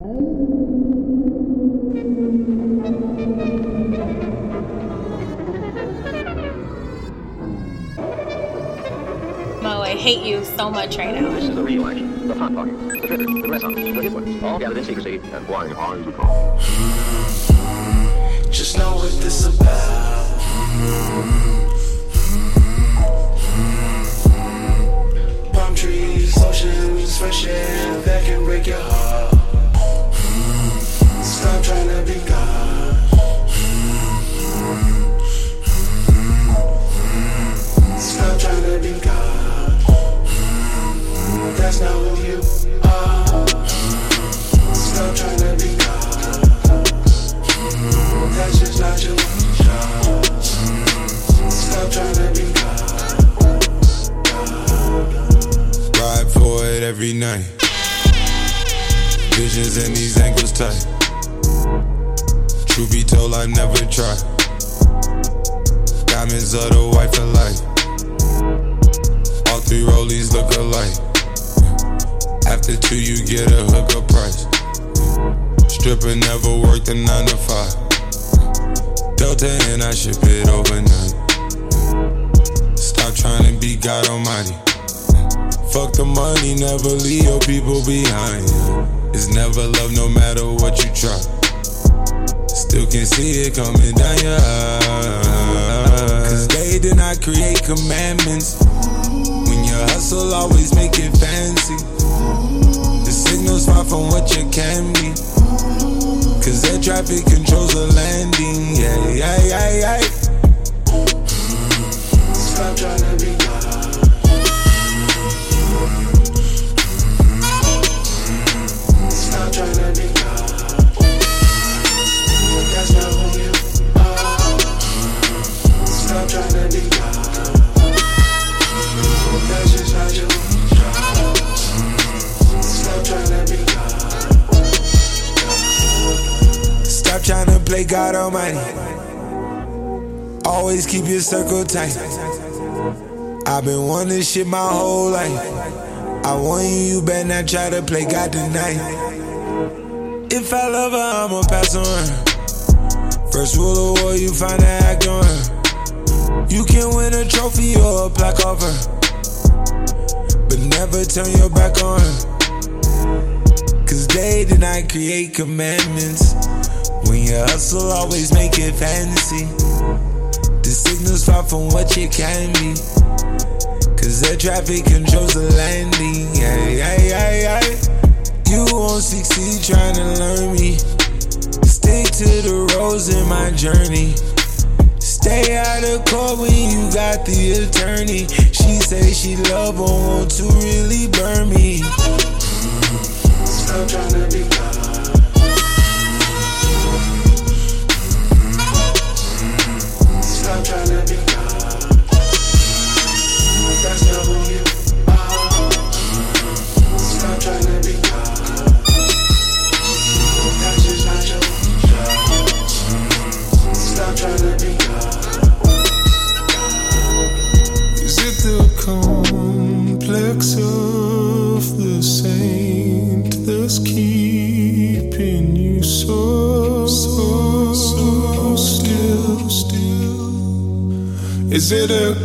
Mo, I hate you so much right now. This is the real action, the hot pocket, the flitter, the renaissance, the hit ones, all gathered in secrecy and flying high as a call. Just know what this about. Hmm. Hmm. Palm trees, oceans, fresh air that can break your heart. Stop trying to be God. Stop trying to be God. That's not who you are. Stop trying to be God. That's just not your job. Stop trying to be God. Ride for it every night. Visions and these ankles tight. Truth be told, I never try. Diamonds are the white for life. All three rollies look alike. After two, you get a hookup price. Stripper never worked a nine to five. Delta and I ship it overnight. Stop trying to be God Almighty. Fuck the money, never leave your people behind. It's never love, no matter what you try. Still can see it coming down your eyes. Cause they did not create commandments. When you hustle, always make it fancy. The signal's far from what you can be. Cause air traffic controls the landing. Yeah, yeah, yeah, yeah. Stop trying to be play God Almighty. Always keep your circle tight. I've been wanting shit my whole life. I want you, you better not try to play God tonight. If I love her, I'ma pass on her. First rule of war, you find an act on her. You can win a trophy or a plaque off her. But never turn your back on her. Cause they did not create commandments. When you hustle, always make it fancy. The signal's far from what you can be. Cause air traffic controls the landing. Yeah, yeah, yeah, yeah. You won't succeed trying to learn me. Stick to the roads in my journey. Stay out of court when you got the attorney. She say she love but want to really burn me. Stop trying to be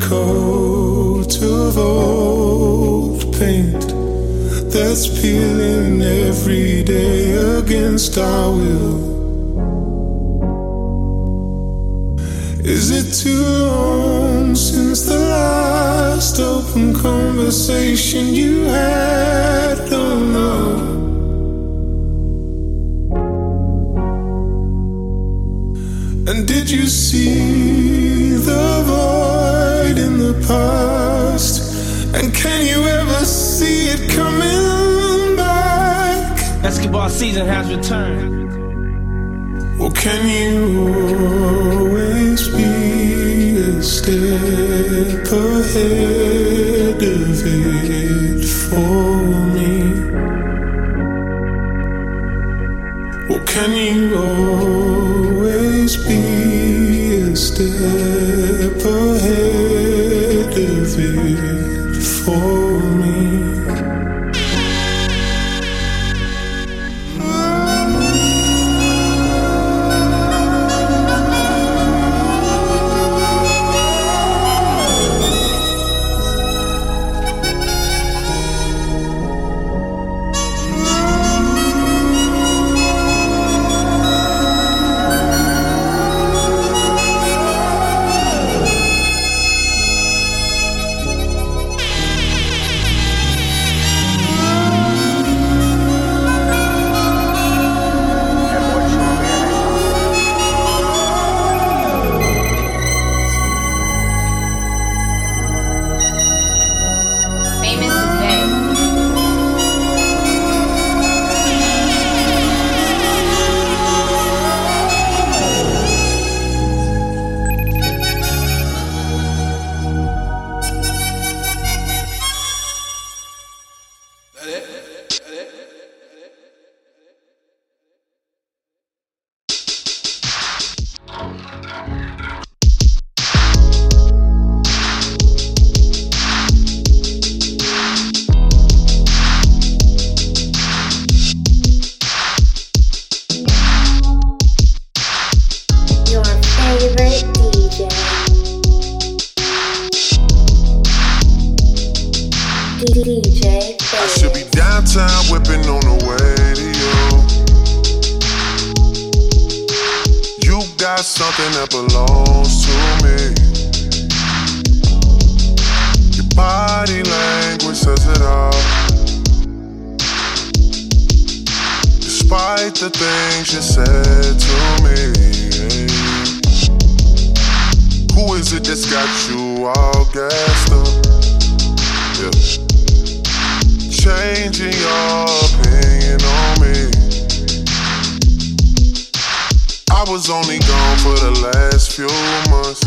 coat of old paint that's peeling every day against our will? Is it too long since the last open conversation you had? Oh, Don't know. And did you see season has returned. Well, can you That's got you all gassed up? Yeah. Changing your opinion on me. I was only gone for the last few months.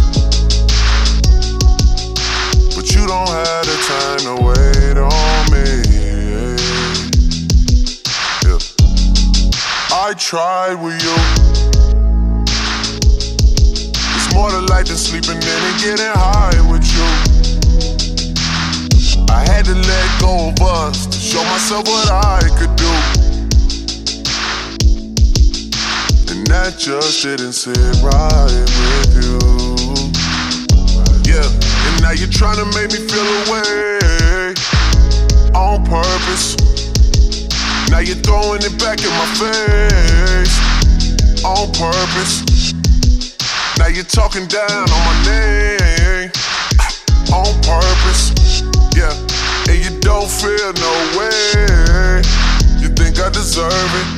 But you don't have the time to wait on me. Yeah. I tried with you. More to life than sleeping in and getting high with you. I had to let go of us to show myself what I could do. And that just didn't sit right with you. Yeah, and now you're trying to make me feel away on purpose. Now you're throwing it back in my face on purpose. Now you're talking down on my name on purpose. Yeah, and you don't feel no way. You think I deserve it?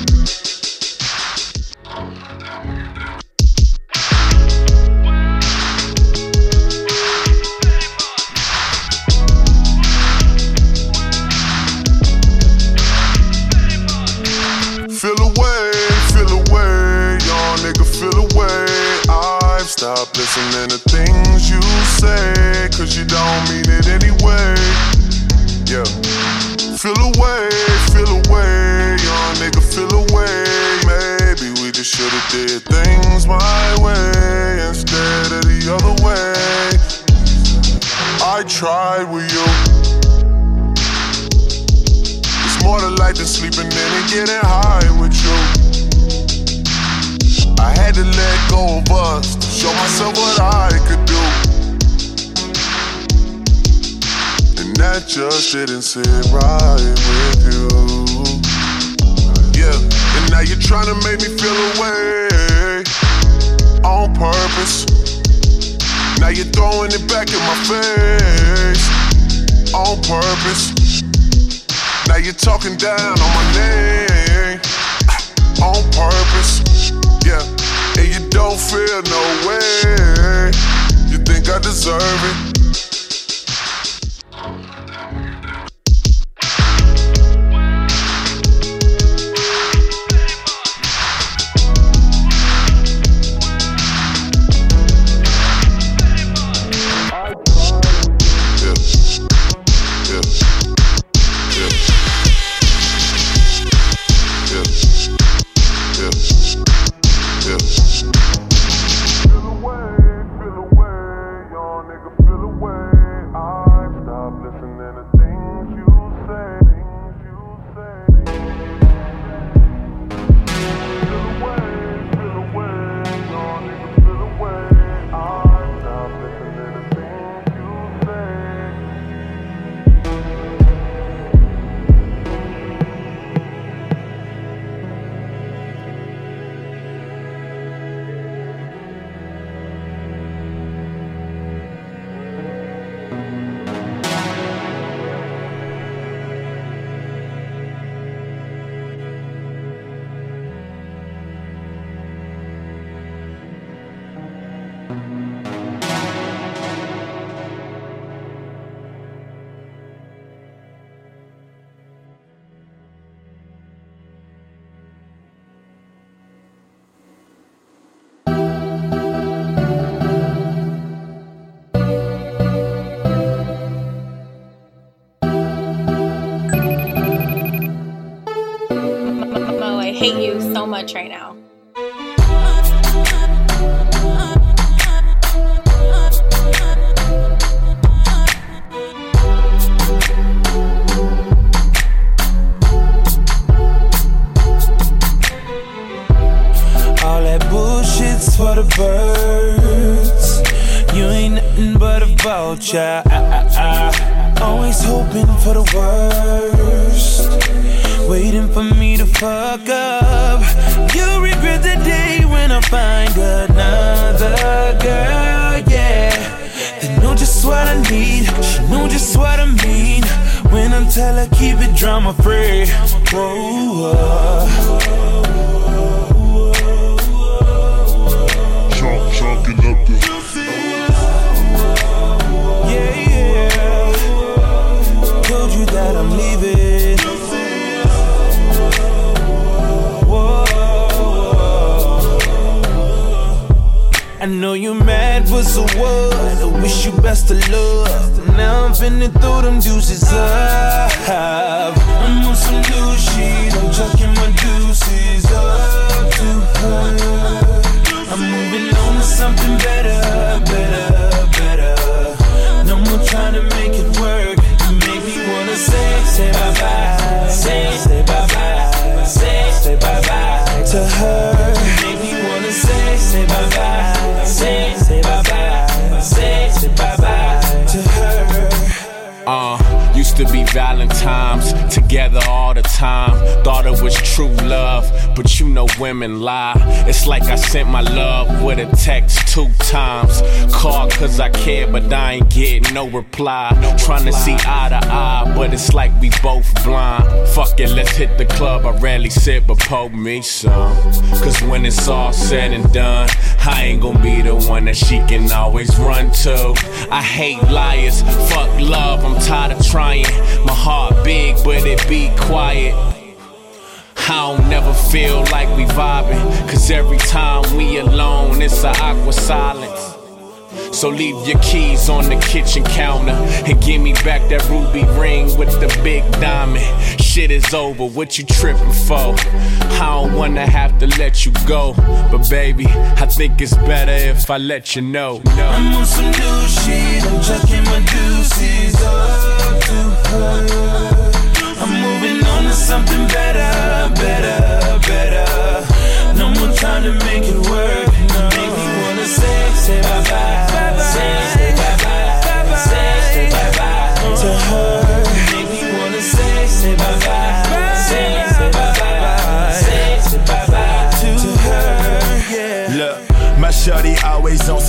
Did things my way instead of the other way. I tried with you. It's more to life than sleeping in and getting high with you. I had to let go of us to show myself what I could do. And that just didn't sit right with you. Yeah, now you're trying to make me feel away on purpose. Now you're throwing it back in my face on purpose. Now you're talking down on my name ah, on purpose. Yeah, and you don't feel no way. You think I deserve it? So much right now. All that bullshit's for the birds. You ain't nothing but a vulture. Always hoping for the worst. Waiting for me fuck up. You regret the day when I find another girl, yeah. They know just what I need, she know just what I mean. When I tell her keep it drama free. Whoa, I know you mad was a word. I wish you best of luck. Now I'm finna throw them juices up. I'm on some new shit. I'm chucking my deuces up to her. I'm moving on to something better, better, better. No more trying to make it work. You make me wanna say, say bye bye, say, say bye bye, say, say bye bye to her. You make me wanna say, say bye bye, Valentine's, together all the time. Thought it was true love, but you know women lie. It's like I sent my love with a text two times. Called cause I care, but I ain't getting no reply. Trying to see eye to eye, but it's like we both blind. Fuck it, let's hit the club. I rarely sit, but poke me some. Cause when it's all said and done, I ain't gonna be the one that she can always run to. I hate liars, fuck love, I'm tired of trying. My heart big, but it be quiet. I don't never feel like we vibing. Cause every time we alone, it's a awkward silence. So leave your keys on the kitchen counter and give me back that ruby ring with the big diamond. Shit is over, what you tripping for? I don't wanna have to let you go, but baby, I think it's better if I let you know. I'm on some new shit. I'm chucking my deuces up to her. I'm moving on to something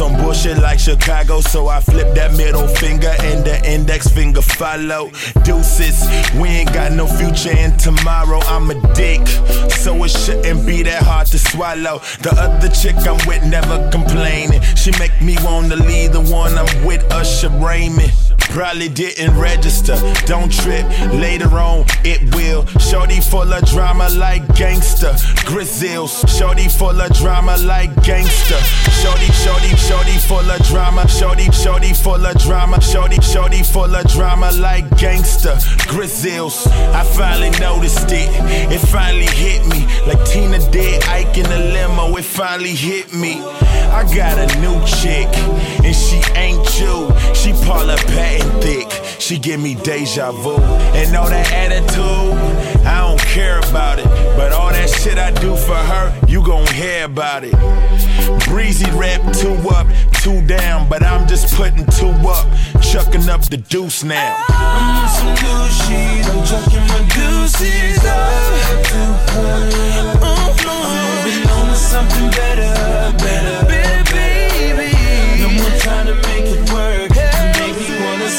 some bullshit like Chicago, so I flip that middle finger and the index finger follow. Deuces, we ain't got no future in tomorrow. I'm a dick, so it shouldn't be that hard to swallow. The other chick I'm with never complaining. She make me wanna leave the one I'm with, Usher Raymond. Probably didn't register, don't trip. Later on, it will. Shorty full of drama like Gangsta Grillz, shorty full of drama like gangster. Shorty, shorty, shorty full of drama. Shorty, shorty full of drama. Shorty, shorty full of drama like Gangsta Grillz, I finally noticed it. It finally hit me. Like Tina did Ike in the limo, it finally hit me. I got a new chick, and she ain't She give me deja vu. And all that attitude, I don't care about it. But all that shit I do for her, you gon' hear about it. Breezy rap two up, two down, but I'm just putting two up, chucking up the deuce now. I'm on some shit. I'm chucking my deuces up. I'm on something better, better, better, baby. No more trying to make it work.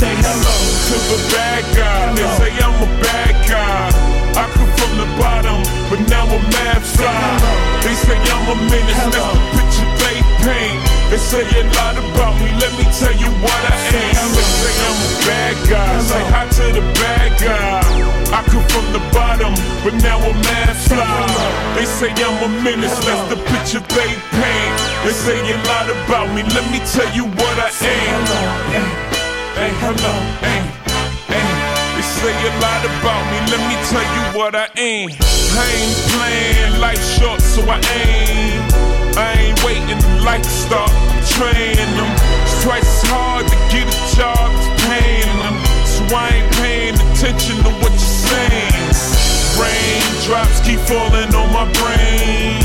Say hello to the bad guy. They say I'm a bad guy. I come from the bottom, but now I'm mad fly. They say I'm a menace, that's the picture they paint. They say a lot about me, let me tell you what I am. They say I'm a bad guy, say hi to the bad guy. I come from the bottom, but now I'm mad fly. They say I'm a menace, that's the picture they paint. They say a lot about me, let me tell you what I am. Hey, hello, hey, hey. They say a lot about me, let me tell you what I ain't. I ain't playing life short, so I ain't. I ain't waiting, life stop training them. Twice as hard to get a job It's paying them. So I ain't paying attention to what you're saying. Raindrops keep falling on my brain.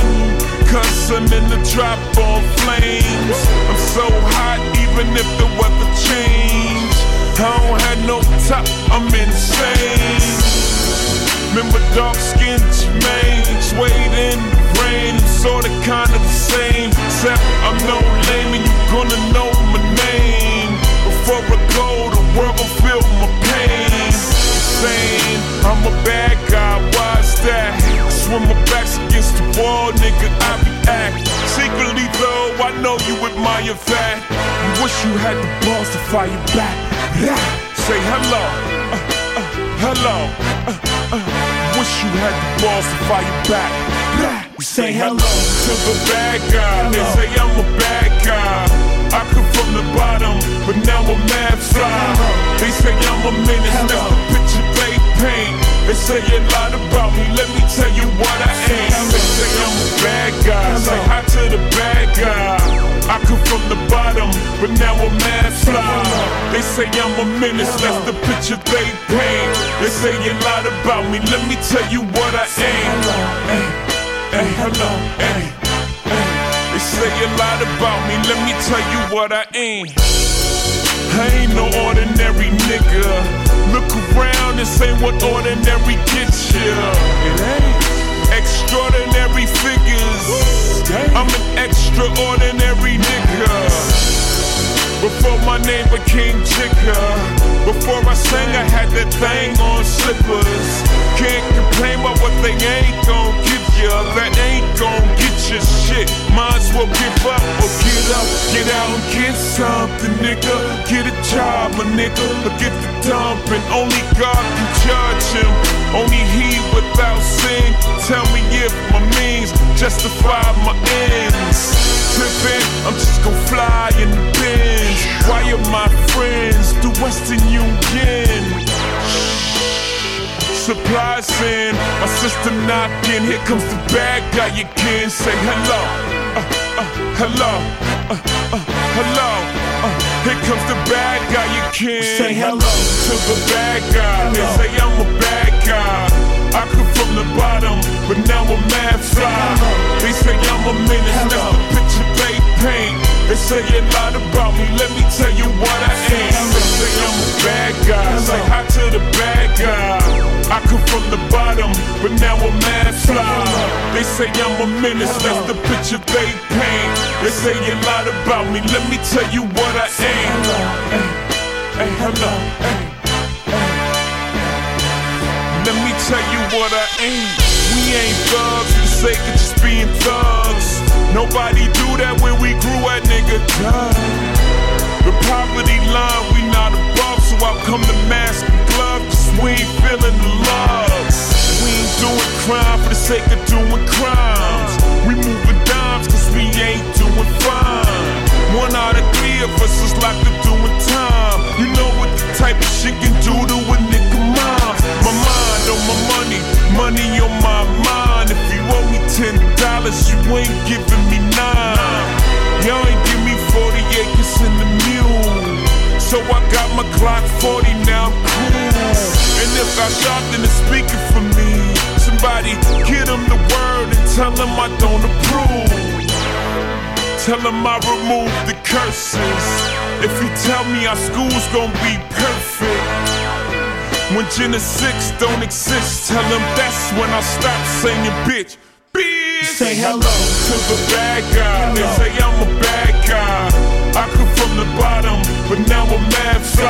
Cause I'm in the drop on flames. I'm so hot, even if the weather change. I don't have no top, I'm insane. Remember dark skin Jermaine, swayed in the rain, sorta kinda the same. Except I'm no lame and you gonna know my name. Before I go, the world gon' feel my pain. Saying I'm a bad guy, why's that? Cause when my back's wall, nigga, I react. Secretly though, I know you admire that. You wish you had the balls to fire back. Yeah. Say hello, uh, uh, hello. Uh, uh. Wish you had the balls to fire back. Yeah. Say hello to the bad guy. They say I'm a bad guy. I come from the bottom, but now I'm mad fly. They say I'm a menace, that's the picture they paint. They say a lot about me, let me tell you what I ain't. They say I'm a bad guy, say hi to the bad guy. I come from the bottom, but now I'm mad fly. They say I'm a menace, that's the picture they paint. They say a lot about me, let me tell you what I ain't. Hey, hey, hello, hey, hey. They say a lot about me, let me tell you what I ain't. I ain't no ordinary nigga. Look around, this ain't what ordinary gets ya. It ain't. Extraordinary figures. I'm an extraordinary nigga. Before my name became Jigga. Before I sang, I had that thing on slippers. Can't complain about what they ain't gon' give ya. That ain't gon' get you shit. Might as well give up or get up. Get out and get something, nigga. Get a job, my nigga. Or get the dump, and only God can judge him. Only he without sin. Tell me if my means justify my ends. Trippin', I'm just gon' fly in the bins. Why are my friends the Western Union? Supplies in, my system knocking. Here comes the bad guy again. Say hello, uh, uh, hello, uh, uh, hello. Uh, here comes the bad guy again. Say hello to the bad guy. They say I'm a bad guy. I come from the bottom, but now I'm mad fly. They say I'm a menace, picture they paint. They say a lot about me, let me tell you what I ain't. They say I'm a bad guy, say hi to the bad guy. I come from the bottom, but now I'm mad fly. They say I'm a menace, that's the picture they paint. They say a lot about me, let me tell you what I ain't. Hey, hey, hello, hey. Tell you what I ain't. We ain't thugs for the sake of just being thugs. Nobody do that when we grew at, nigga. Duh. The poverty line, we not above, so I come to mask and glove, cause we ain't feeling the love. We ain't doing crime for the sake of doing crimes. We moving dimes cause we ain't doing fine. One out of three of us is locked up doing time. You know what the type of shit can do to a nigga mind. My on my money, money on my mind. If you owe me ten dollars, you ain't giving me nine. Y'all ain't give me 40 acres in the mule. So I got my Glock 40 now, I'm cool. And if I shot, then it's speaking for me. Somebody get him the word and tell him I don't approve. Tell him I remove the curses. If you tell me our school's gonna be perfect. When Genesis don't exist, tell him that's when I stop saying bitch. Bitch. Say hello to the bad guy. They say I'm a bad guy. I come from the bottom, but now I'm mad fly.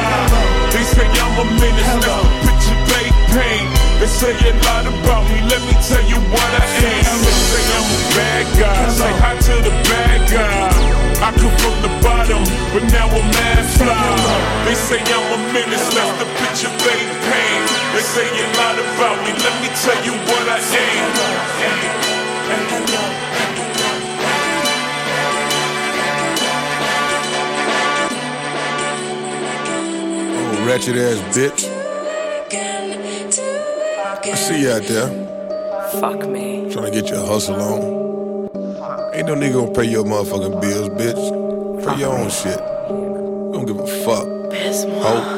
They say I'm a menace, that's the picture they paint. They say a lot about me, let me tell you what I ain't. They say I'm a bad guy. Say hi to the bad guy. I come from the bottom, but now I'm mad fly. They say I'm a menace, that's the picture they paint. They say a lot about me, let me tell you what I ain't. Oh, wretched ass bitch. I see you out there. Fuck me. Trying to get your hustle on. Ain't no nigga gonna pay your motherfucking bills, bitch. Pay your own shit. Don't give a fuck. Hope.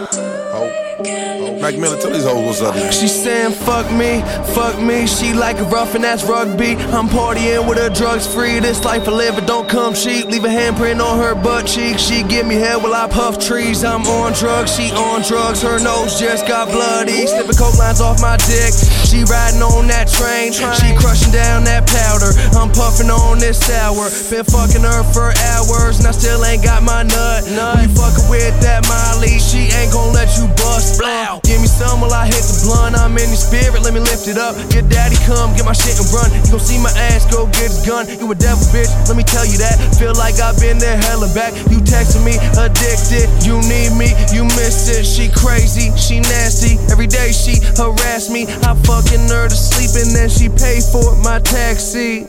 Mac Miller, tell these hoes what's up. Man. She saying fuck me, fuck me. She like a rough and that's rugby. I'm partying with her drugs free. This life I live, it don't come cheap. Leave a handprint on her butt cheek. She give me head while I puff trees. I'm on drugs, she on drugs. Her nose just got bloody. Slipping coke lines off my dick. She riding on that train. She crushing down that powder. I'm puffing on this sour. Been fucking her for hours, and I still ain't got my nut. You fucking with that Molly, she ain't gonna let you bust. Uh, give me some while I hit the blunt. I'm in the spirit, let me lift it up. Your daddy come, get my shit and run. You gon' see my ass, go get his gun. You a devil, bitch, let me tell you that. Feel like I've been there hella back. You texting me, addicted. You need me, you miss it. She crazy, she nasty. Every day she harass me. I fucking her to sleep and then she pay for my taxi.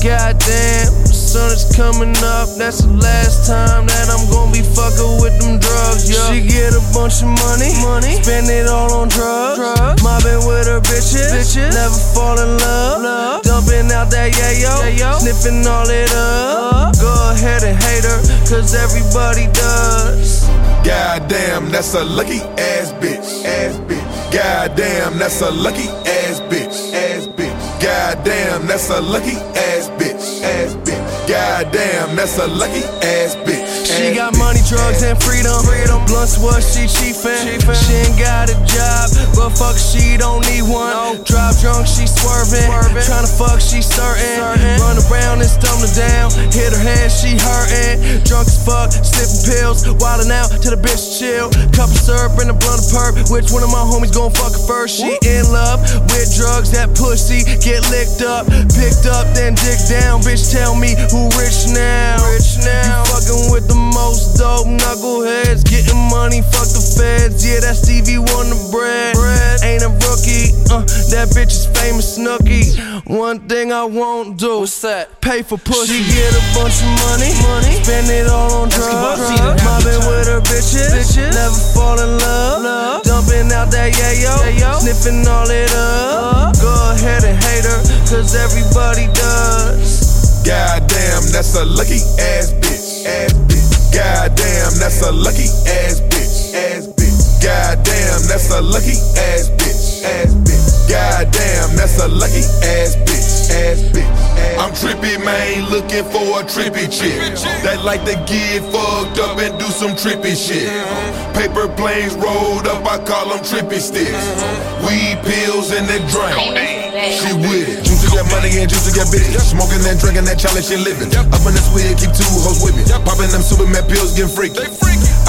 Goddamn, sun is coming up. That's the last time that I'm gonna be fucking with them drugs. Yeah. She get a bunch of money, money, spend it all on drugs. drugs. Mobbing with her bitches, bitches. never fall in love. love. Dumping out that yayo, yayo. sniffing all it up. Go ahead and hate her, cause everybody does. Goddamn, that's a lucky ass bitch. Ass bitch. Goddamn, that's a lucky ass bitch. Ass bitch. Goddamn, that's a lucky ass bitch. Ass bitch. Goddamn, that's a lucky ass. She got money, drugs, and freedom. freedom. Blunts what she chiefin'. She ain't got a job, but fuck, she don't need one. Drive drunk, she swerving. Tryna fuck, she certain. Run around and stumble down. Hit her head, she hurtin'. Drunk as fuck, sniffing pills. Wildin' out till the bitch chill. Cup of syrup and a blunt of perp. Which one of my homies gon' fuck her first? She in love with drugs, that pussy get licked up. Picked up, then dig down. Bitch, tell me who rich now. Rich now. You fucking with the most dope knuckleheads. Getting money, fuck the feds. Yeah, that's Stevie Wonder bread. Ain't a rookie. Uh, that bitch is famous Snooki. One thing I won't do. What's that? Pay for pussy. She get a bunch of money. Money. Spend it all on drugs. drugs. Mobbing with her bitches. bitches. Never fall in love. love. Dumping out that yayo. yayo. Sniffing all it up. Go ahead and hate her. Cause everybody does. Goddamn, that's a lucky ass bitch. Ass bitch. Goddamn, that's a lucky ass bitch. Ass bitch. Goddamn, that's a lucky ass bitch. Ass bitch. Goddamn, that's a lucky ass bitch. Ass bitch. I'm trippy, man, looking for a trippy chick that like to get fucked up and do some trippy shit. Paper planes rolled up, I call them trippy sticks. Weed pills in the drink. She with it. Get money and juice to get bitches. Smoking and drinking that challenge she living. Up in this wheel, keep two hoes with me. Popping them Superman pills, getting freaky.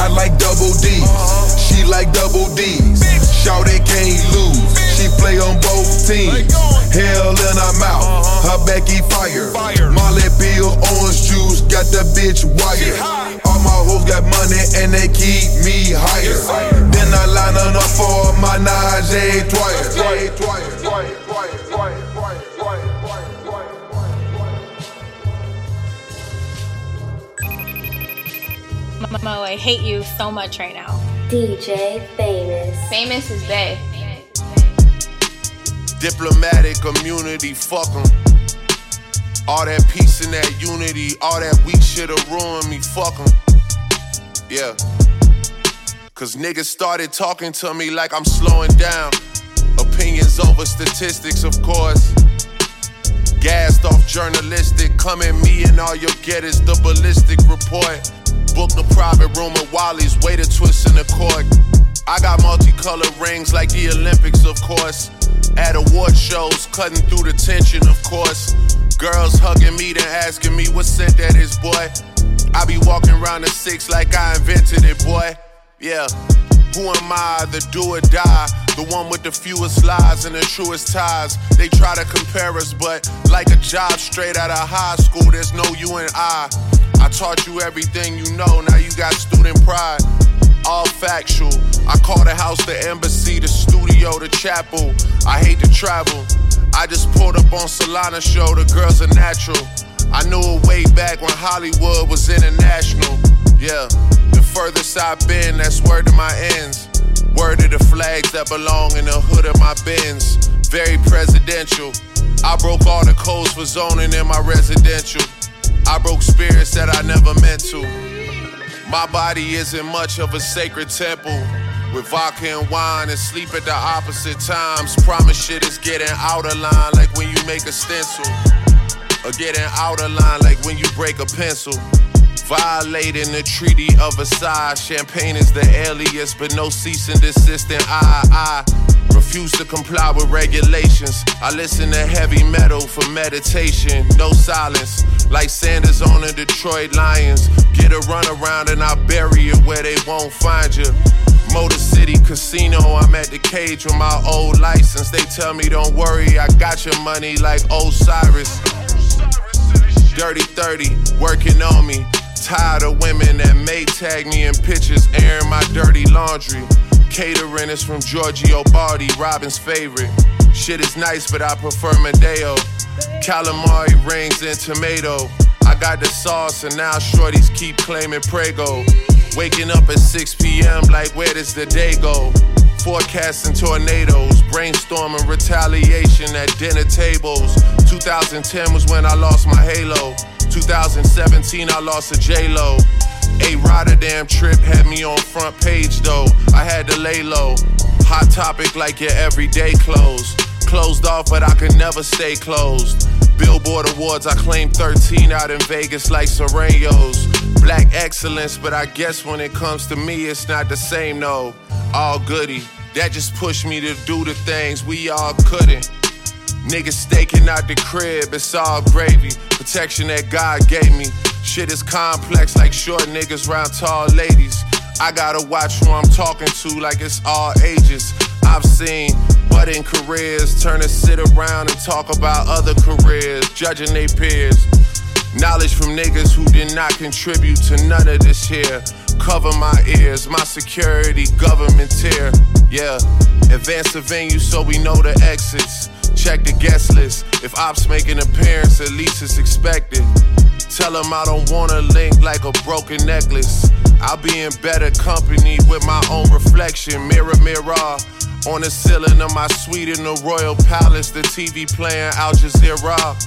I like double D's. She like double D's. Shout it can't lose. She play on both teams. Hell in her mouth. Her Becky fire. Molly Bill, orange juice, got the bitch wired. All my hoes got money and they keep me higher. Then I line up for my Najee twice. Mo, I hate you so much right now. DJ Famous. Famous is Bay. Diplomatic immunity, fuck 'em. All that peace and that unity, all that weak shit'll ruin me, fuck 'em. Yeah. Cause niggas started talking to me like I'm slowing down. Opinions over statistics, of course. Gassed off journalistic, come at me and all you'll get is the ballistic report. Book the private room at Wally's, way to twist in the court. I got multicolored rings like the Olympics, of course. At award shows, cutting through the tension, of course. Girls hugging me, then asking me what scent that is, boy. I be walking around the six like I invented it, boy. Yeah. Who am I, the do or die? The one with the fewest lies and the truest ties. They try to compare us, but like a job straight out of high school, there's no you and I. I taught you everything you know, now you got student pride. All factual. I call the house the embassy, the studio, the chapel. I hate to travel. I just pulled up on Solana show, the girls are natural. I knew it way back when Hollywood was international. Yeah, the furthest I've been, that's word to my ends. Word of the flags that belong in the hood of my bins. Very presidential. I broke all the codes for zoning in my residential. I broke spirits that I never meant to. My body isn't much of a sacred temple. with vodka and wine and sleep at the opposite times. Promise shit is getting out of line like when you make a stencil. Or getting out of line like when you break a pencil. Violating the Treaty of Versailles. Champagne is the alias, but no cease and desist. And I, I refuse to comply with regulations. I listen to heavy metal for meditation. No silence, like Sanders on the Detroit Lions. Get a run around and I'll bury it where they won't find you. Motor City Casino, I'm at the cage with my old license. They tell me, don't worry, I got your money like Osiris. Dirty 30, working on me. Tired of women that may tag me in pictures, airing my dirty laundry. Catering is from Giorgio Baldi, Robyn's favorite. Shit is nice, but I prefer Medeo. Calamari rings and tomato. I got the sauce, and now shorties keep claiming Prego. Waking up at 6 p.m., like where does the day go? Forecasting tornadoes, brainstorming retaliation at dinner tables. 2010 was when I lost my halo. 2017, I lost a J-Lo. A Rotterdam trip had me on front page though. I had to lay low. Hot topic like your everyday clothes. Closed off, but I could never stay closed. Billboard Awards, I claimed 13 out in Vegas like Serenos. Black excellence, but I guess when it comes to me, it's not the same, no. All goody. That just pushed me to do the things we all couldn't. Niggas staking out the crib, it's all gravy. Protection that God gave me. Shit is complex like short niggas round tall ladies. I gotta watch who I'm talking to like it's all ages. I've seen budding careers turn to sit around and talk about other careers, judging their peers. Knowledge from niggas who did not contribute to none of this here. Cover my ears, my security, government tier. Yeah, advance the venue so we know the exits. Check the guest list. If ops make an appearance, at least it's expected. Tell them I don't wanna link like a broken necklace. I'll be in better company with my own reflection. Mirror, mirror. On the ceiling of my suite in the Royal Palace, the TV playing Al Jazeera.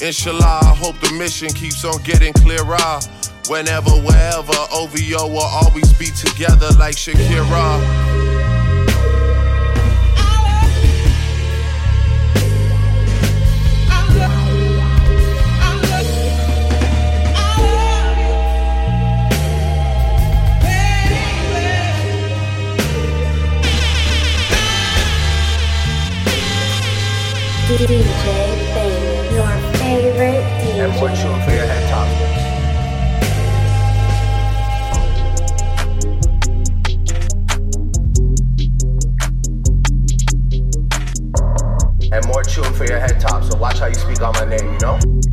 Inshallah, I hope the mission keeps on getting clearer. Whenever, wherever, OVO will always be together like Shakira. And your head top? And more tune for your head top. So watch how you speak on my name, you know?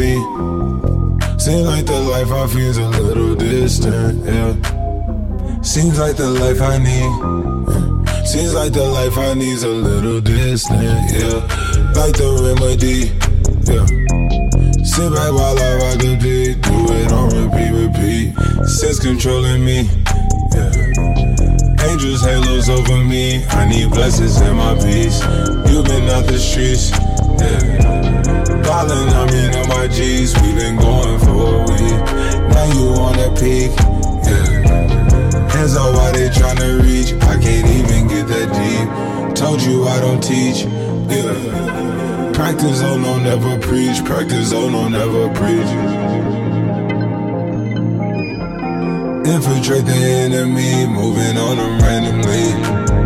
Seems like the life I feed's a little distant, yeah. Seems like the life I need. Seems like the life I need's a little distant, yeah. Like the remedy, yeah. Sit back while I rock the beat, do it on repeat, repeat. Sense controlling me, yeah. Angels halos over me, I need blessings in my peace. You've been out the streets, yeah. Ballin', I mean, on my G's, we been going for a week. Now you that peak, yeah. Hands up why they tryna reach, I can't even get that deep. Told you I don't teach, yeah. Practice, oh no, never preach. Practice, oh no, never preach. Infiltrate the enemy, moving on them randomly.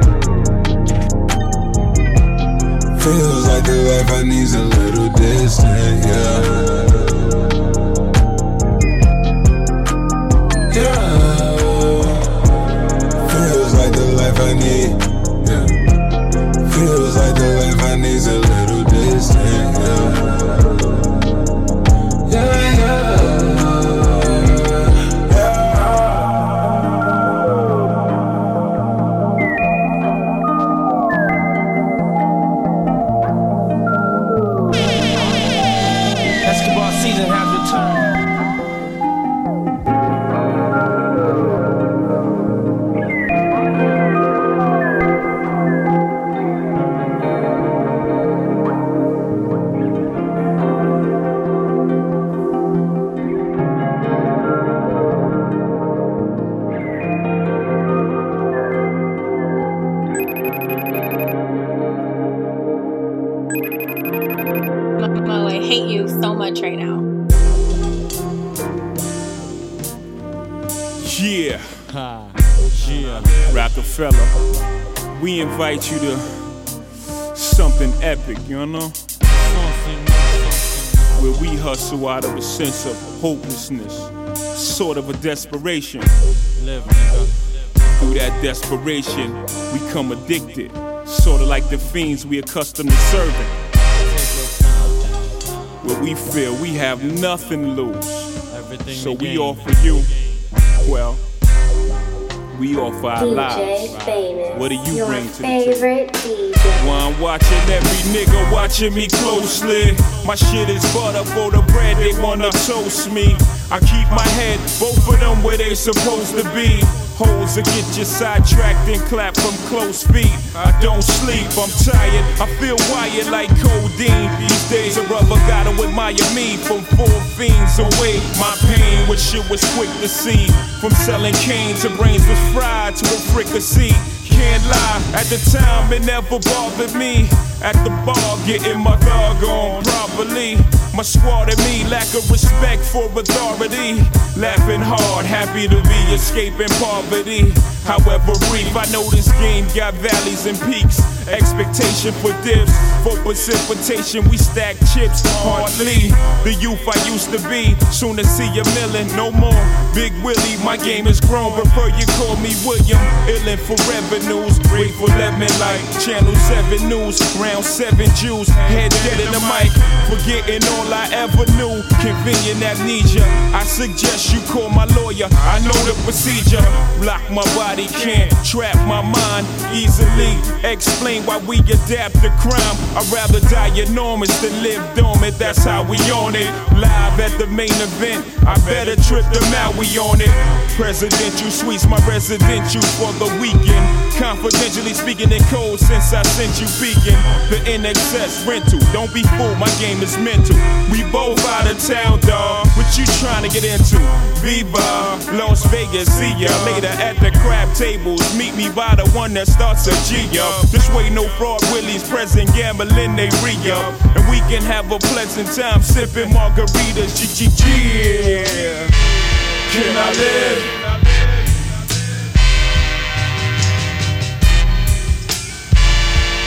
Feels like the life I need's a little distant, yeah. Yeah. Feels like the life I need, hate you so much right now. Yeah. Yeah. Rockefeller. We invite you to something epic, you know? Where we hustle out of a sense of hopelessness, sort of a desperation. Through that desperation, we come addicted, sort of like the fiends we accustomed to serving. Where we feel we have nothing to lose. So we offer you, well, we offer our DJ lives. Famous. What do you your bring to the table? favorite DJ. While I'm watching every nigga watching me closely. My shit is butter for the bread, they wanna toast me. I keep my head, both of them where they supposed to be. Holes that get you sidetracked and clap from close feet. I don't sleep, I'm tired. I feel wired like codeine. These days a rubber gotta admire me from four fiends away. My pain, which shit was quick to see. From selling cane to brains was fried to a fricassee. Can't lie, at the time it never bothered me. At the bar, getting my thug on properly. My squad and me lack of respect for authority. Laughing hard, happy to be escaping poverty. However brief, I know this game got valleys and peaks. Expectation for dips, for precipitation, we stack chips hardly. The youth I used to be, soon to see a million, no more. Big Willie, my game is grown, prefer you call me William. Illin for revenues, grateful me like Channel 7 News, round 7 Jews, head dead in the mic, forgetting all I ever knew. Convenient amnesia, I suggest you call my lawyer, I know the procedure. Lock my body, can't trap my mind easily. Explain why we adapt to crime. I'd rather die enormous than live dormant, that's how we on it. Live at the main event, I better trip them out, we on it. Presidential suites, my residential for the weekend. Confidentially speaking in code since I sent you peeking. The NXS rental, don't be fooled, my game is mental. We both out of town, trying to get into? Viva, Las Vegas, see ya later at the crab tables. Meet me by the one that starts a G up. This way, no fraud, Willie's present, gambling, they re up. And we can have a pleasant time sipping margaritas. G. Can I live?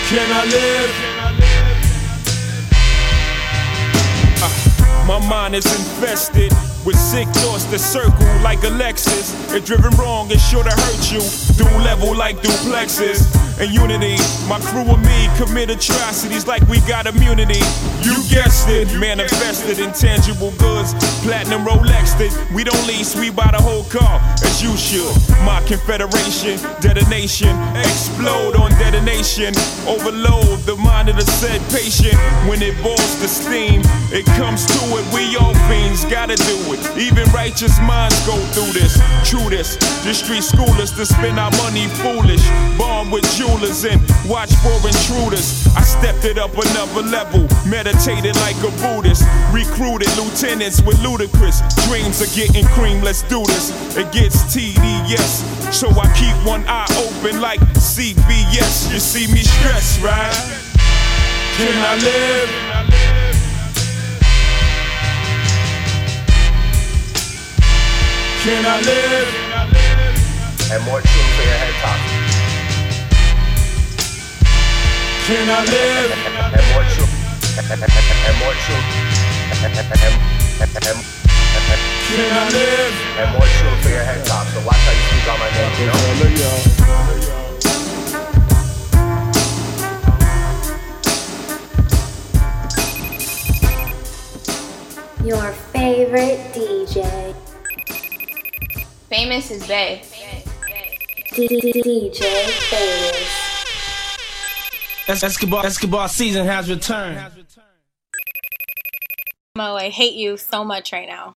Can I live? Uh, my mind is infested with sick thoughts that circle like a Lexus. If driven wrong, it's sure to hurt you. Dual level like duplexes. And unity, my crew and me commit atrocities like we got immunity. You guessed it, manifested intangible goods. Platinum Rolexed it. We don't lease, we buy the whole car, as you should. My confederation, detonation, explode on detonation. Overload the mind of the said patient. When it boils the steam, it comes to it. We all fiends gotta do it. Even righteous minds go through this. True this, the street schoolers to spend our money foolish. Born with jewelers and watch for intruders. I stepped it up another level, meditated like a Buddhist. Recruited lieutenants with ludicrous dreams of getting cream. Let's do this. It gets TDS, so I keep one eye open like CBS. You see me stressed, right? Can I live? Can I live? Can I live? And more tune for your head top. Can I live? And more tune. And more tune. Can I live? And more tune for your head top. So watch how you speak on my name, you know? Your favorite DJ. Famous is Bay. DJ Famous. Escobar, Escobar season has returned. Mo, I hate you so much right now.